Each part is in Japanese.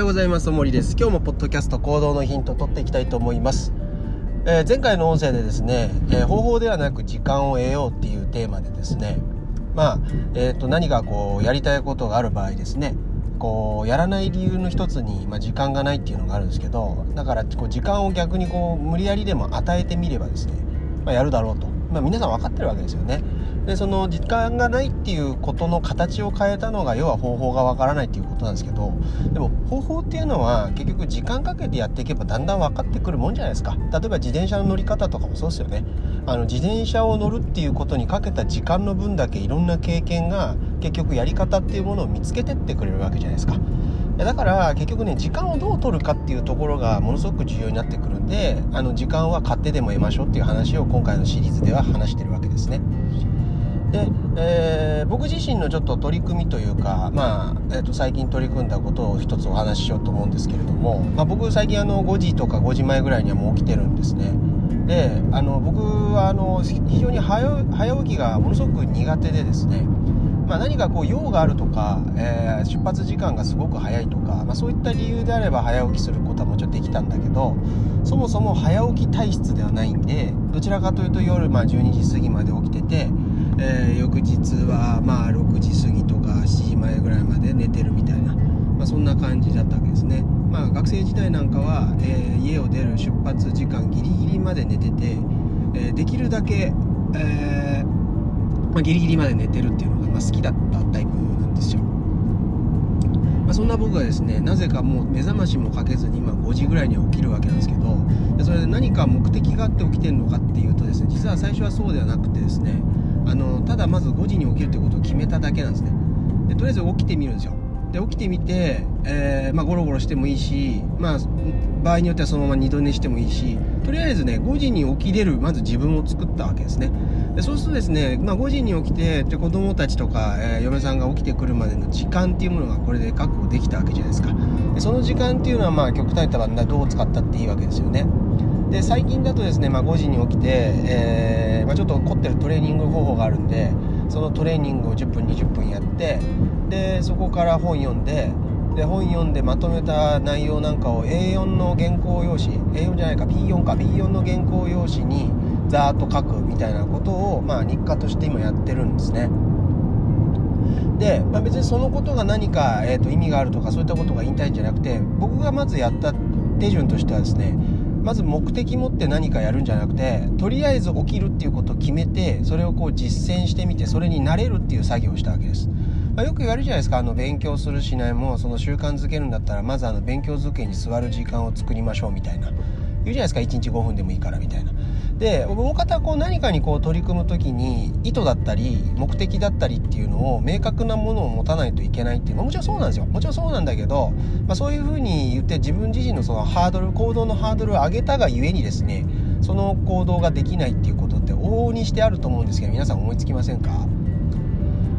ようございます。森です。今日もポッドキャスト行動のヒント取っていきたいと思います、えー、前回の音声でですね、えー、方法ではなく時間を得ようっていうテーマでですねまあ、えー、と何かこうやりたいことがある場合ですねこうやらない理由の一つに、まあ、時間がないっていうのがあるんですけどだからこう時間を逆にこう無理やりでも与えてみればですね、まあ、やるだろうと、まあ、皆さん分かってるわけですよね。でその時間がないっていうことの形を変えたのが要は方法がわからないっていうことなんですけどでも方法っていうのは結局時間かけてやっていけばだんだん分かってくるもんじゃないですか。例えば自転車の乗り方とかもそうですよね。あの自転車を乗るっていうことにかけた時間の分だけいろんな経験が結局やり方っていうものを見つけてってくれるわけじゃないですか。だから結局ね時間をどう取るかっていうところがものすごく重要になってくるんであの時間は買ってでも得ましょうっていう話を今回のシリーズでは話してるわけですね。で、えー、僕自身のちょっと取り組みというか、まあえー、と最近取り組んだことを一つお話ししようと思うんですけれども、まあ、僕最近あの5時とか5時前ぐらいにはもう起きてるんですね。であの僕はあの非常に早起きがものすごく苦手でですね。まあ、何かこう用があるとか、えー、出発時間がすごく早いとか、まあ、そういった理由であれば早起きすることはもちろんできたんだけどそもそも早起き体質ではないんでどちらかというと夜、まあ、12時過ぎまで起きてて、えー、翌日はまあ6時過ぎとか7時前ぐらいまで寝てるみたいな、まあ、そんな感じだったわけですね。まあ、学生時代なんかは、えー、家を出る出発時間ギリギリまで寝てて、えできるだけ、えまあ、ギリギリまで寝てるっていうのが、ま、好きだったタイプなんですよ、まあ、そんな僕がですねなぜかもう目覚ましもかけずに今5時ぐらいに起きるわけなんですけどそれで何か目的があって起きてるのかっていうとですね実は最初はそうではなくてですねあのただまず5時に起きるってことを決めただけなんですね。でとりあえず起きてみるんですよ。で起きてみて、えー、まあ、ゴロゴロしてもいいし、まあ、場合によってはそのまま二度寝してもいいしとりあえずね5時に起きれるまず自分を作ったわけですね。でそうするとですね、まあ、5時に起きてで子供たちとか、えー、嫁さんが起きてくるまでの時間っていうものがこれで確保できたわけじゃないですか。でその時間っていうのはまあ極端に言ったらどう使ったっていいわけですよね。で最近だとですね、まあ、5時に起きて、えー、まあ、ちょっと凝ってるトレーニング方法があるんでそのトレーニングを10分20分やってでそこから本読んでで本読んでまとめた内容なんかを A4 の原稿用紙 A4 じゃないか B4 か B4 の原稿用紙にざーっと書くみたいなことを、まあ、日課として今やってるんですね。で、まあ、別にそのことが何か、えー、と意味があるとかそういったことが言いたいんじゃなくて僕がまずやった手順としてはですねまず目的持って何かやるんじゃなくてとりあえず起きるっていうことを決めてそれをこう実践してみてそれに慣れるっていう作業をしたわけです、まあ、よく言われるじゃないですか。あの勉強するしないもその習慣づけるんだったらまずあの勉強づけに座る時間を作りましょうみたいな。言うじゃないですか。1日5分でもいいからみたいな。で大方こう何かにこう取り組む時に意図だったり目的だったりっていうのを明確なものを持たないといけないっていうのはもちろんそうなんですよ。もちろんそうなんだけど、まあ、そういうふうに言って自分自身のそのハードル行動のハードルを上げたがゆえにですねその行動ができないっていうことって往々にしてあると思うんですけど皆さん思いつきませんか？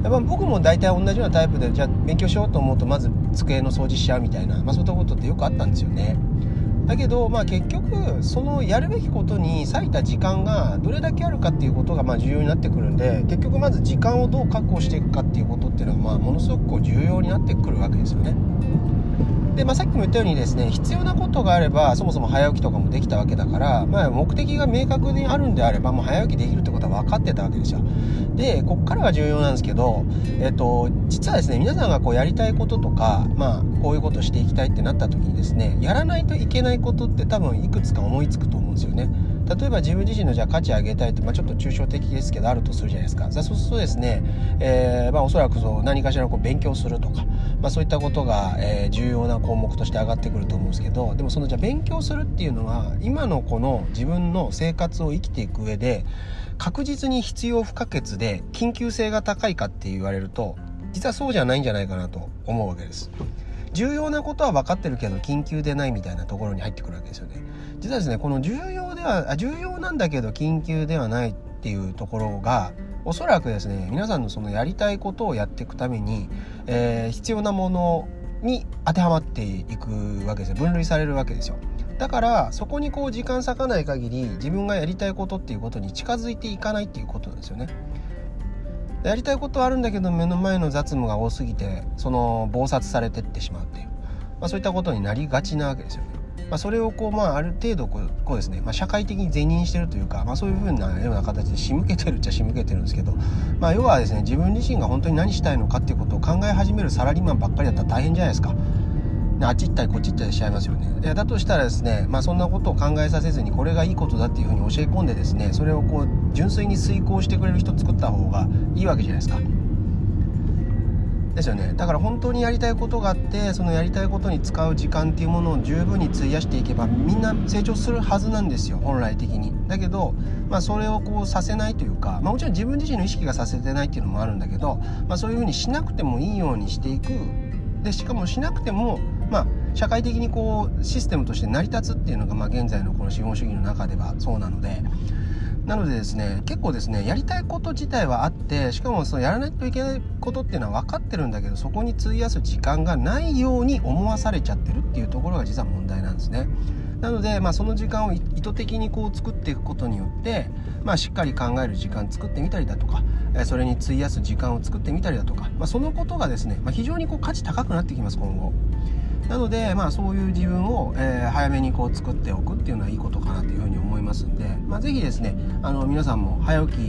やっぱ僕も大体同じようなタイプでじゃあ勉強しようと思うとまず机の掃除しちゃうみたいな、まあ、そういったことってよくあったんですよね。だけど、まあ、結局そのやるべきことに割いた時間がどれだけあるかっていうことがまあ重要になってくるんで結局まず時間をどう確保していくかっていうことっていうのはまあものすごくこう重要になってくるわけですよね。で、まあ、さっきも言ったようにですね必要なことがあればそもそも早起きとかもできたわけだから、まあ、目的が明確にあるんであればもう早起きできるってことは分かってたわけですよ。でこっからが重要なんですけど、えっと、実はですね皆さんがこうやりたいこととか、まあ、こういうことしていきたいってなった時にですねやらないといけないことって多分いくつか思いつくと思うんですよね。例えば自分自身のじゃあ価値上げたいって、まあ、ちょっと抽象的ですけどあるとするじゃないですか。そうするとですね、えーまあ、おそらくそう何かしらこう勉強するとか、まあ、そういったことが、えー、重要な項目として上がってくると思うんですけどでもそのじゃあ勉強するっていうのは今のこの自分の生活を生きていく上で確実に必要不可欠で緊急性が高いかって言われると実はそうじゃないんじゃないかなと思うわけです。重要なことは分かってるけど緊急でないみたいなところに入ってくるわけですよね。実はですねこの重要では重要なんだけど緊急ではないっていうところがおそらくですね皆さんのそのやりたいことをやっていくために、えー、必要なものに当てはまっていくわけですよ分類されるわけですよ。だからそこにこう時間割かない限り自分がやりたいことっていうことに近づいていかないっていうことなんですよね。やりたいことはあるんだけど目の前の雑務が多すぎてその忙殺されてってしまうっていうまあ、そういったことになりがちなわけですよね。まあ、それをこう、まあ、ある程度こうこうですね、まあ、社会的に是認してるというか、まあ、そういうふうなような形で仕向けてるっちゃ仕向けてるんですけど、まあ、要はですね自分自身が本当に何したいのかっていうことを考え始めるサラリーマンばっかりだったら大変じゃないですか。あっち行ったりこっち行ったりしちゃいますよね。いやだとしたらですね、まあ、そんなことを考えさせずにこれがいいことだっていうふうに教え込んでですねそれをこう純粋に遂行してくれる人作った方がいいわけじゃないですか。ですよね。だから本当にやりたいことがあってそのやりたいことに使う時間っていうものを十分に費やしていけばみんな成長するはずなんですよ本来的に。だけど、まあ、それをこうさせないというか、まあ、もちろん自分自身の意識がさせてないっていうのもあるんだけど、まあ、そういうふうにしなくてもいいようにしていく。でしかもしなくてもまあ社会的にこうシステムとして成り立つっていうのが、まあ、現在のこの資本主義の中ではそうなのでなのでですね結構ですねやりたいこと自体はあってしかもそのやらないといけないことっていうのは分かってるんだけどそこに費やす時間がないように思わされちゃってるっていうところが実は問題なんですね。なので、まあ、その時間を意図的にこう作っていくことによって、まあ、しっかり考える時間作ってみたりだとかそれに費やす時間を作ってみたりだとか、まあ、そのことがですね、まあ、非常にこう価値高くなってきます今後。なので、まあ、そういう自分を、えー、早めにこう作っておくっていうのはいいことかなというふうに思いますんで、まあ、ぜひですねあの皆さんも早起き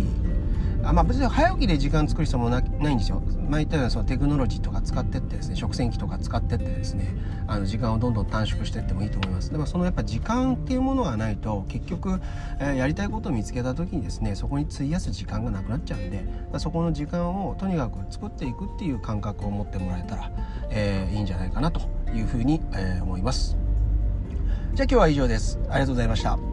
あまあ別に早起きで時間作る必要もないんですよ。まあ、言ったようなそのテクノロジーとか使ってってですね食洗機とか使ってってですねあの時間をどんどん短縮していってもいいと思います。でもそのやっぱ時間っていうものがないと結局、えー、やりたいことを見つけた時にですねそこに費やす時間がなくなっちゃうんで、そこの時間をとにかく作っていくっていう感覚を持ってもらえたら、えー、いいんじゃないかなというふうに、えー、思います。じゃあ今日は以上です。ありがとうございました。